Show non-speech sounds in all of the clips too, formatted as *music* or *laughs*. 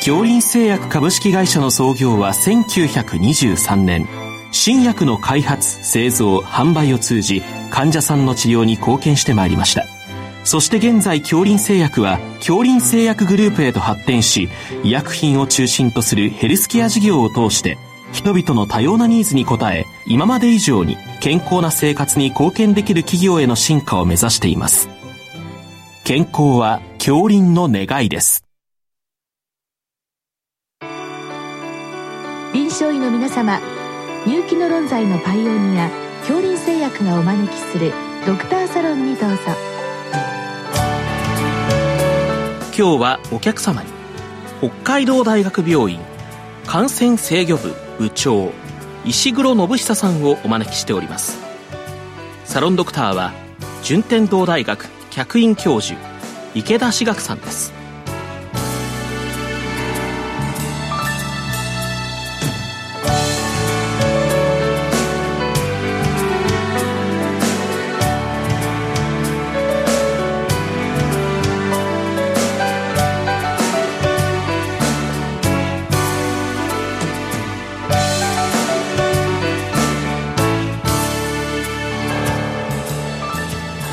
京林製薬株式会社の創業は1923年。新薬の開発製造販売を通じ患者さんの治療に貢献してまいりました。そして現在京林製薬は京林製薬グループへと発展し医薬品を中心とするヘルスケア事業を通して人々の多様なニーズに応え今まで以上に健康な生活に貢献できる企業への進化を目指しています。健康は京林の願いです。臨床医の皆様入気の論剤のパイオニア恐林製薬がお招きするドクターサロンにどうぞ。今日はお客様に北海道大学病院感染制御部部長石黒信久さんをお招きしております。サロンドクターは順天堂大学客員教授池田志学さんです。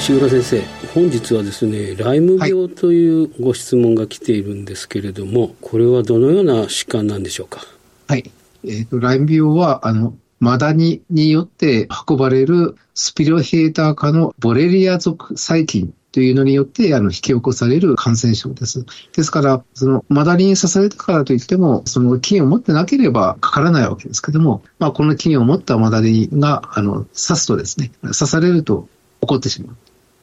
石黒先生本日はですねライム病というご質問が来ているんですけれども、はい、これはどのような疾患なんでしょうか？はい、えーと、ライム病はあのマダニによって運ばれるスピロヘーター科のボレリア属細菌というのによってあの引き起こされる感染症です。ですから、そのマダニに刺されたからといっても、その菌を持ってなければかからないわけですけども、まあ、この菌を持ったマダニがあの刺すとですね、刺されると起こってしまう。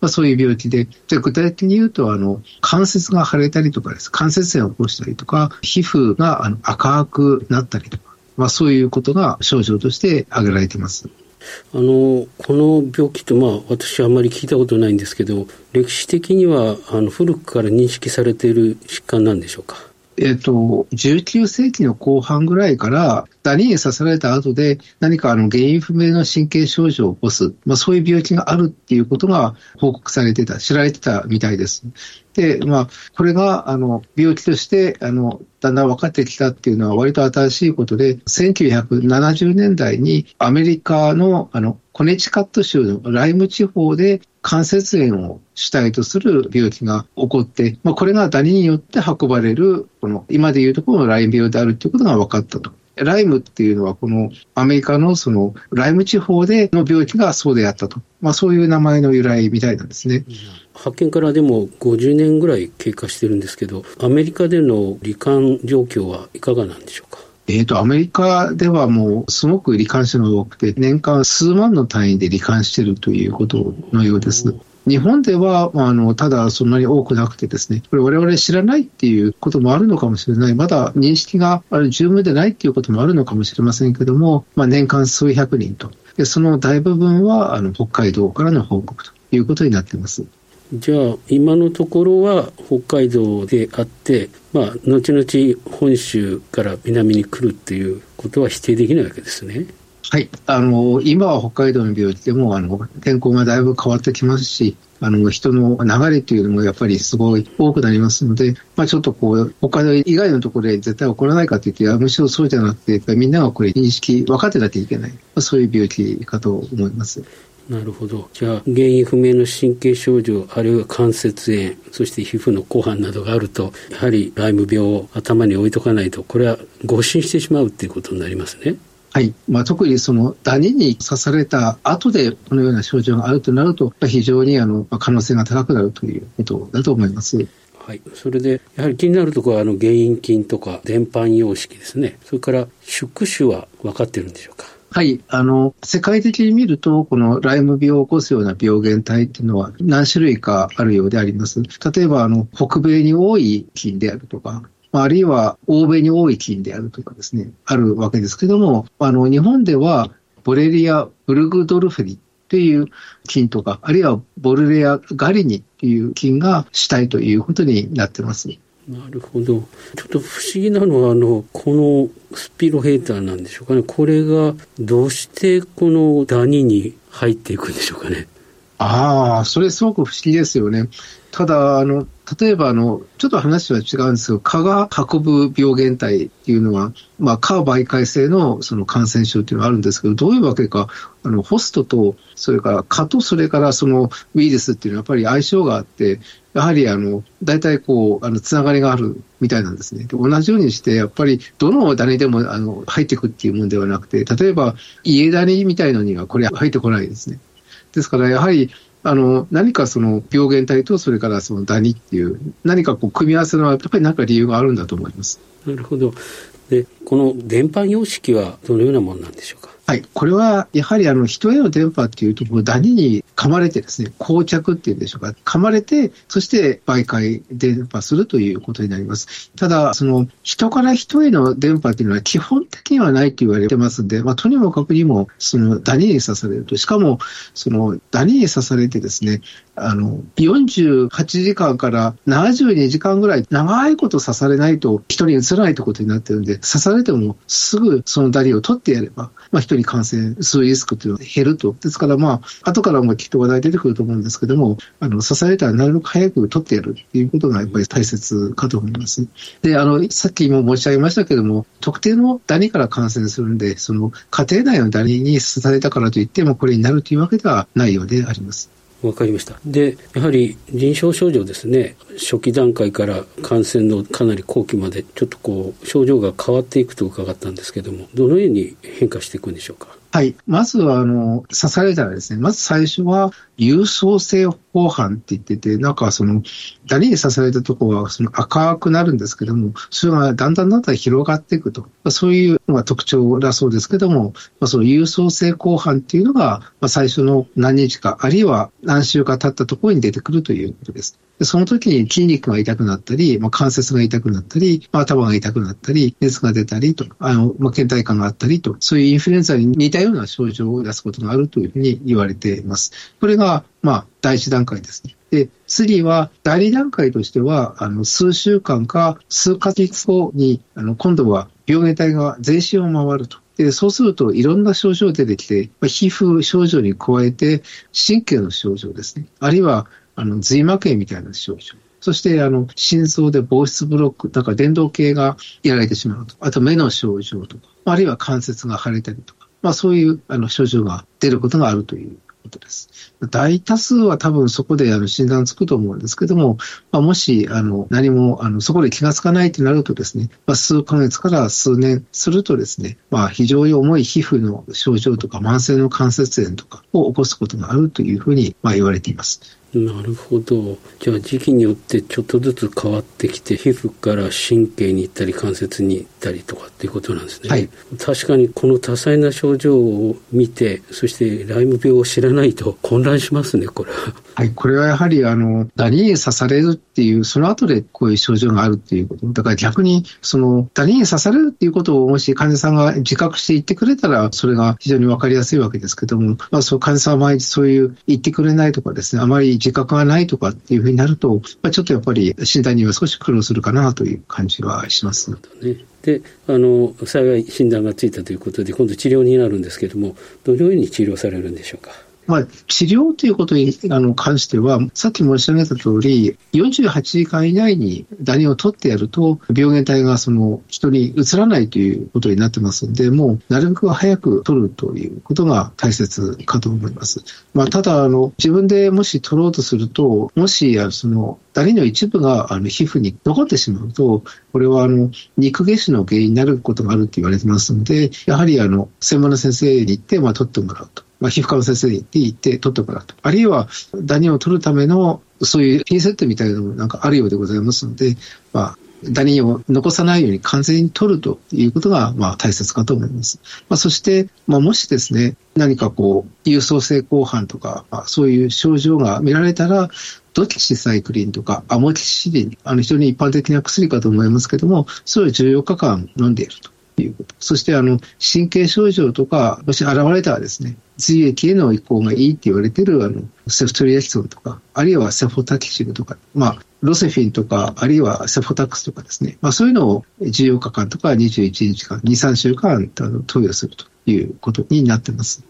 まあ、そういう病気で、で具体的に言うと、あの、関節が腫れたりとかです、関節炎を起こしたりとか、皮膚があの赤くなったりとか、まあ、そういうことが症状として挙げられています。あのこの病気って、まあ、私はあまり聞いたことないんですけど歴史的にはあの古くから認識されている疾患なんでしょうか？えっ、と、19世紀の後半ぐらいから、ダニに刺された後で何かあの原因不明の神経症状を起こす、まあ、そういう病気があるっていうことが報告されてた、知られてたみたいです。で、まあ、これがあの病気としてあのだんだん分かってきたっていうのは割と新しいことで、1970年代にアメリカのあのコネチカット州のライム地方で関節炎を主体とする病気が起こって、まあ、これがダニによって運ばれる、この今でいうところのライム病であるということが分かったと。ライムっていうのは、このアメリカのそのライム地方での病気がそうであったと。まあそういう名前の由来みたいなんですね。発見からでも50年ぐらい経過してるんですけど、アメリカでの罹患状況はいかがなんでしょうか？えっ、と、アメリカではもうすごく罹患者が多くて、年間数万の単位で罹患しているということのようです。日本では、あの、ただそんなに多くなくてですね、これ我々知らないっていうこともあるのかもしれない。まだ認識が十分でないっていうこともあるのかもしれませんけども、まあ年間数百人と。でその大部分は、あの、北海道からの報告ということになっています。じゃあ今のところは北海道であって、まあ、後々本州から南に来るっていうことは否定できないわけですね。はい。あの、今は北海道の病気でも、あの、天候がだいぶ変わってきますし、あの、人の流れというのもやっぱりすごい多くなりますので、まあちょっとこう、北海道以外のところで絶対起こらないかといって、むしろそうじゃなくて、みんながこれ認識、分かってなきゃいけない。そういう病気かと思います。なるほど。じゃあ、原因不明の神経症状、あるいは関節炎、そして皮膚の後半などがあると、やはりライム病を頭に置いとかないと、これは誤診してしまうっていうことになりますね。はい。まあ、特にそのダニに刺された後でこのような症状があるとなると、非常にあの可能性が高くなるということだと思います。はい、それでやはり気になるところはあの原因菌とか伝播様式ですねそれから宿主は分かってるんでしょうか？はい。あの、世界的に見ると、このライム病を起こすような病原体っていうのは何種類かあるようであります。例えば、あの、北米に多い菌であるとか、あるいは欧米に多い菌であるとかですね、あるわけですけども、あの、日本では、ボレリア・ブルグドルフェリっていう菌とか、あるいはボルレア・ガリニっていう菌が主体ということになってます。なるほど。ちょっと不思議なのは、あの、このスピロヘーターなんでしょうかね。これがどうしてこのダニに入っていくんでしょうかね。ああ、それすごく不思議ですよね。ただ、あの、例えば、あの、ちょっと話は違うんですけど、蚊が運ぶ病原体っていうのは、まあ、蚊媒介性のその感染症っていうのがあるんですけど、どういうわけか、あの、ホストと、それから蚊とそれからそのウイルスっていうのはやっぱり相性があって、やはりあの、大体こう、あの、つながりがあるみたいなんですね。で同じようにして、やっぱり、どのダニでも、あの、入っていくっていうもんではなくて、例えば、家ダニみたいのにはこれ入ってこないですね。ですから、やはり、あの、何かその病原体とそれからそのダニっていう、何かこう組み合わせのやっぱり何か理由があるんだと思います。なるほど。で、この伝播様式はどのようなものなんでしょうか？はい。これは、やはり、あの、人への電波っていうと、ダニに噛まれてですね、膠着っていうんでしょうか。噛まれて、そして媒介電波するということになります。ただ、その、人から人への電波っていうのは基本的にはないと言われてますんで、まあ、とにもかくにも、その、ダニに刺されると。しかも、その、ダニに刺されてですね、あの、48時間から72時間ぐらい長いこと刺されないと人にうつらないということになってるんで、刺されてもすぐそのダニを取ってやれば、まあ、人に感染するリスクというのは減ると。ですからまあ、後からもきっと話題出てくると思うんですけども、あの、刺されたらなるべく早く取ってやるっていうことがやっぱり大切かと思います。で、あの、さっきも申し上げましたけども、特定のダニから感染するんで、その家庭内のダニに刺されたからといってもこれになるというわけではないようであります。わかりました。で、やはり臨床症状ですね、初期段階から感染のかなり後期まで、ちょっとこう、症状が変わっていくと伺ったんですけども、どのように変化していくんでしょうか？はい。まずは、あの、刺されたらですね、まず最初は、郵送性法犯って言ってて、なんかその、ダに刺されたところはその赤くなるんですけども、それがだんだんだんだん広がっていくと。そういうのが特徴だそうですけども、まあ、その郵送性後半っていうのが、まあ、最初の何日か、あるいは何週か経ったところに出てくるということです。でその時に筋肉が痛くなったり、まあ、関節が痛くなったり、まあ、頭が痛くなったり、熱が出たりと、あの、まあ、倦怠感があったりと、そういうインフルエンザに似たような症状を出すことがあるというふうに言われています。これが、まあ、第一段階ですね。で、次は、第二段階としては、あの、数週間か数ヶ月後に、あの、今度は病原体が全身を回ると。で、そうするといろんな症状出てきて、まあ、皮膚症状に加えて神経の症状ですね。あるいはあの、髄膜炎みたいな症状。そして、あの、心臓で防湿ブロック、だから電動系がやられてしまうと。あと、目の症状とか、あるいは関節が腫れたりとか、まあ、そういう、あの、症状が出ることがあるということです。大多数は多分そこであの診断つくと思うんですけども、まあ、もしあの何もあのそこで気がつかないとなるとですね、まあ、数ヶ月から数年するとですね、まあ、非常に重い皮膚の症状とか慢性の関節炎とかを起こすことがあるというふうにまあ言われています。なるほど。じゃあ時期によってちょっとずつ変わってきて、皮膚から神経に行ったり関節にったりとかっていうことなんですね。はい、確かにこの多彩な症状を見て、そしてライム病を知らないと *laughs* 混乱しますね、これは。はい、これはやはり、あの、ダニに刺されるっていう、その後でこういう症状があるっていうこと。だから逆に、その、ダニに刺されるっていうことをもし患者さんが自覚して言ってくれたら、それが非常にわかりやすいわけですけども、まあ、そう患者さんは毎日そういう言ってくれないとかですね、あまり自覚がないとかっていうふうになると、まあ、ちょっとやっぱり診断には少し苦労するかなという感じはします。ね、であの幸い診断がついたということで今度治療になるんですけどもどのように治療されるんでしょうか？まあ、治療ということに関しては、さっき申し上げた通り、48時間以内にダニを取ってやると、病原体がその人にうつらないということになってますので、もうなるべく早く取るということが大切かと思います。まあ、ただ、あの、自分でもし取ろうとすると、もし、その、ダニの一部があの皮膚に残ってしまうと、これはあの肉下死の原因になることがあると言われてますので、やはりあの専門の先生に行って、まあ、取ってもらうと。まあ、皮膚科の先生に行って取ってもらうと。あるいは、ダニを取るための、そういうピンセットみたいなのもなんかあるようでございますので、まあ、ダニを残さないように完全に取るということが、まあ、大切かと思います。まあ、そして、まあ、もしですね、何かこう、郵送性後半とか、まあ、そういう症状が見られたら、ドキシサイクリンとかアモキシリン、あの非常に一般的な薬かと思いますけども、それを14日間飲んでいると。いうこと。そして、あの、神経症状とか、もし現れたらですね、髄液への移行がいいって言われてる、あの、セフトリエキソンとか、あるいはセフォタキシルとか、まあ、ロセフィンとか、あるいはセフォタックスとかですね、まあ、そういうのを14日間とか21日間、2、3週間投与するということになってます。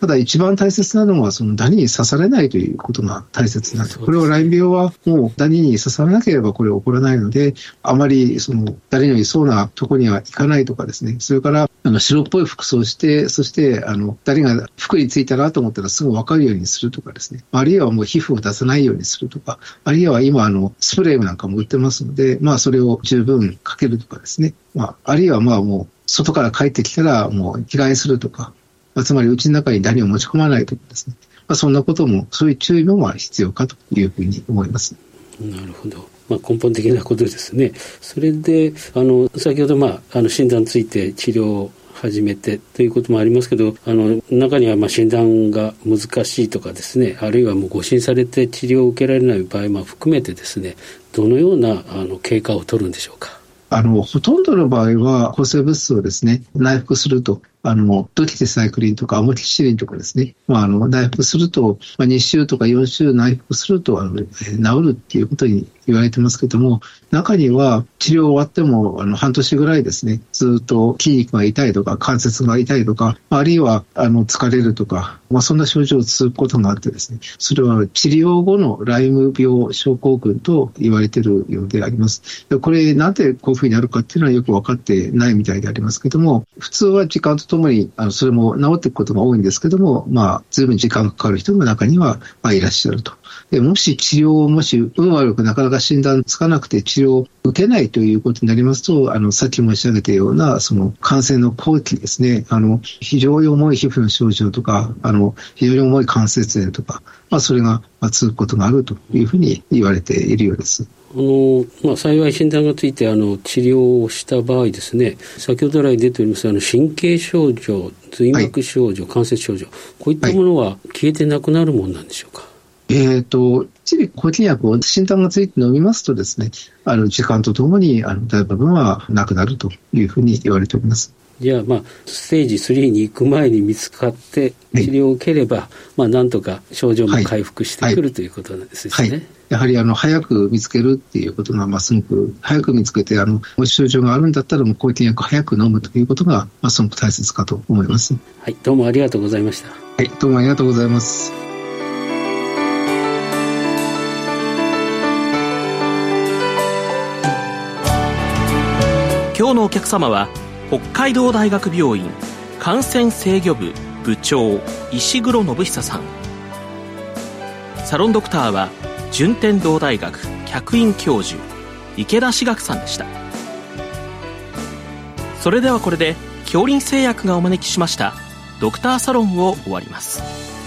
ただ一番大切なのは、そのダニに刺されないということが大切なんです。これはライン病はもうダニに刺さらなければこれ起こらないので、あまりそのダニのいそうなところには行かないとかですね、それからあの白っぽい服装をして、そしてあのダニが服についたなと思ったらすぐ分かるようにするとかですね、あるいはもう皮膚を出さないようにするとか、あるいは今あのスプレーなんかも売ってますので、まあそれを十分かけるとかですね、まあ、あるいはまあもう外から帰ってきたらもう着替えするとか、まあ、つまりうちの中にダニを持ち込まないとかですね、まあ、そんなことも、そういう注意も必要かというふうに思います。なるほど。まあ、根本的なことですね。それで、あの、先ほど、まあ、あの、診断ついて治療を始めてということもありますけど、あの、中には、まあ、診断が難しいとかですね、あるいはもう誤診されて治療を受けられない場合も含めてですね、どのような、あの、経過を取るんでしょうか？あの、ほとんどの場合は、抗生物質をですね、内服するとあの、ドキテサイクリンとかアモキシリンとかですね、まあ、あの、内服すると、まあ、2週とか4週内服すると、あの、治るっていうことに言われてますけども、中には治療終わっても、あの、半年ぐらいですね、ずっと筋肉が痛いとか、関節が痛いとか、あるいは、あの、疲れるとか、まあ、そんな症状を続くことがあってですね、それは治療後のライム病症候群と言われているようであります。これ、なんでこういうふうになるかっていうのはよく分かってないみたいでありますけども、普通は時間とともに、あの、それも治っていくことが多いんですけども、まあ、ずいぶん時間がかかる人も中には、まあ、いらっしゃると。で、もし治療を、もし運悪くなかなか診断つかなくて治療を受けないということになりますと、あの、さっき申し上げたような、その感染の後期ですね、あの、非常に重い皮膚の症状とか、あの、非常に重い関節炎とか、まあ、それが続くことがあるというふうに言われているようです。あのまあ、幸い診断がついてあの治療をした場合ですね先ほど来出ておりますあの神経症状髄膜症状、はい、関節症状こういったものは消えてなくなるものなんでしょうか、えっ、ー、と、一理抗菌薬を診断がついて飲みますとですね、あの、時間とともに、あの、大部分はなくなるというふうに言われております。じゃあ、まあ、ステージ3に行く前に見つかって治療を受ければ、はい、まあ、なんとか症状も回復してくる、はい、ということなんですね。はい、やはり、あの、早く見つけるっていうことが、まあ、すごく、早く見つけて、あの、もし症状があるんだったら、もう抗菌薬早く飲むということが、まあ、すごく大切かと思います。はい、どうもありがとうございました。はい、どうもありがとうございます。今日のお客様は北海道大学病院感染制御部部長石黒信久さん。サロンドクターは順天堂大学客員教授池田志学さんでした。それではこれで恐林製薬がお招きしましたドクターサロンを終わります。